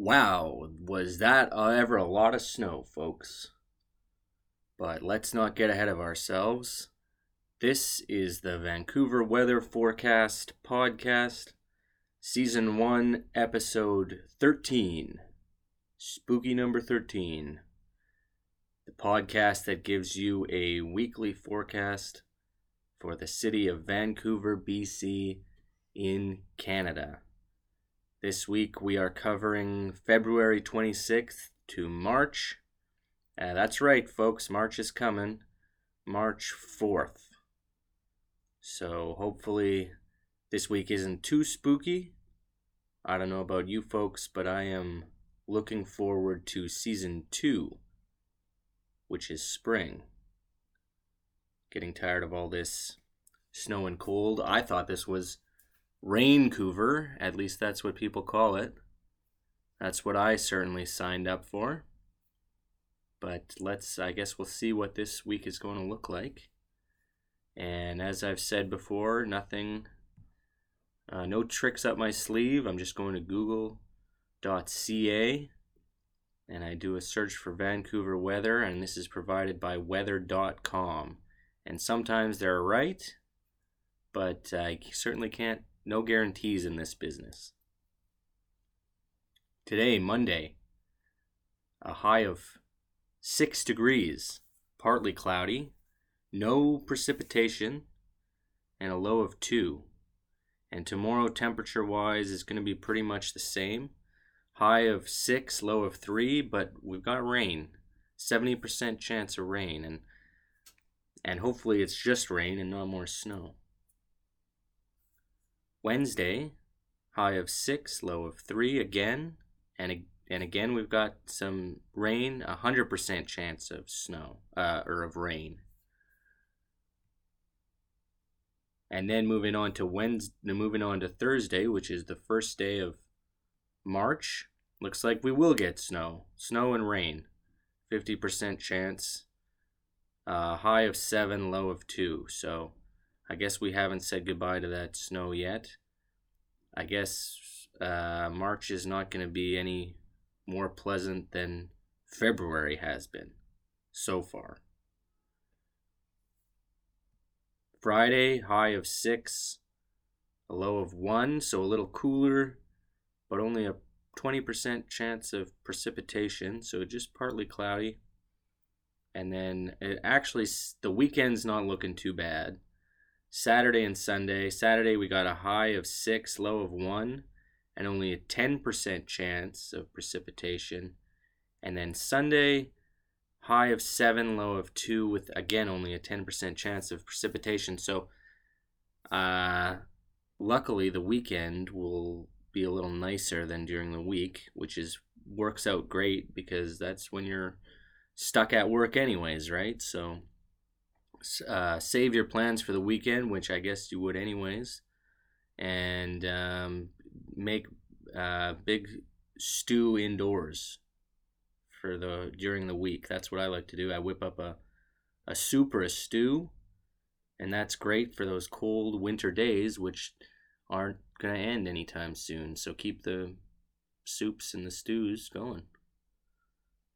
Wow, was that uh, ever a lot of snow, folks? But let's not get ahead of ourselves. This is the Vancouver Weather Forecast Podcast, Season 1, Episode 13. Spooky number 13. The podcast that gives you a weekly forecast for the city of Vancouver, BC, in Canada. This week we are covering February 26th to March. Uh, that's right, folks, March is coming. March 4th. So hopefully this week isn't too spooky. I don't know about you folks, but I am looking forward to season 2, which is spring. Getting tired of all this snow and cold. I thought this was Raincouver, at least that's what people call it. That's what I certainly signed up for. But let's, I guess we'll see what this week is going to look like. And as I've said before, nothing, uh, no tricks up my sleeve. I'm just going to google.ca and I do a search for Vancouver weather, and this is provided by weather.com. And sometimes they're right, but I certainly can't no guarantees in this business. Today, Monday, a high of 6 degrees, partly cloudy, no precipitation, and a low of 2. And tomorrow, temperature wise, is going to be pretty much the same. High of 6, low of 3, but we've got rain. 70% chance of rain, and and hopefully it's just rain and not more snow. Wednesday, high of 6, low of 3 again. And, and again, we've got some rain, a 100% chance of snow, uh, or of rain. And then moving on to Wednesday, moving on to Thursday, which is the first day of March, looks like we will get snow, snow and rain, 50% chance, uh, high of 7, low of 2. So I guess we haven't said goodbye to that snow yet. I guess uh, March is not going to be any more pleasant than February has been so far. Friday, high of 6, a low of 1, so a little cooler, but only a 20% chance of precipitation, so just partly cloudy. And then it actually, the weekend's not looking too bad. Saturday and Sunday. Saturday, we got a high of 6, low of 1, and only a 10% chance of precipitation. And then Sunday, high of 7, low of 2, with again only a 10% chance of precipitation. So, uh, luckily, the weekend will be a little nicer than during the week, which is works out great because that's when you're stuck at work anyways, right? So uh, save your plans for the weekend, which I guess you would anyways, and um, make uh, big stew indoors for the during the week. That's what I like to do. I whip up a a soup or a stew, and that's great for those cold winter days, which aren't going to end anytime soon. So keep the soups and the stews going.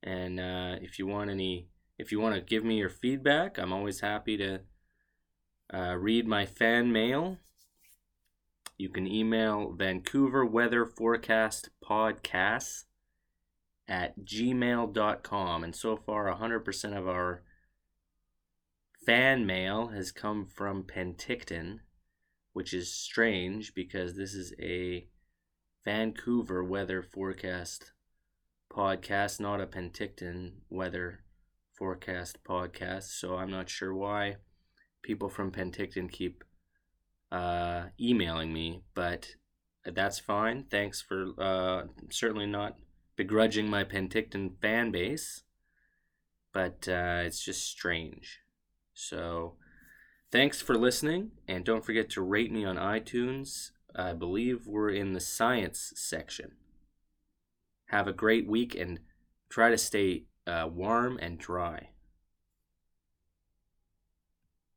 And uh, if you want any if you want to give me your feedback, I'm always happy to uh, read my fan mail. You can email Vancouver Weather Forecast Podcasts at gmail.com. And so far, 100% of our fan mail has come from Penticton, which is strange because this is a Vancouver weather forecast podcast, not a Penticton weather forecast podcast, so I'm not sure why people from Penticton keep uh, emailing me, but that's fine. Thanks for uh, certainly not begrudging my Penticton fan base, but uh, it's just strange. So, thanks for listening, and don't forget to rate me on iTunes. I believe we're in the science section. Have a great week and try to stay uh, warm and dry.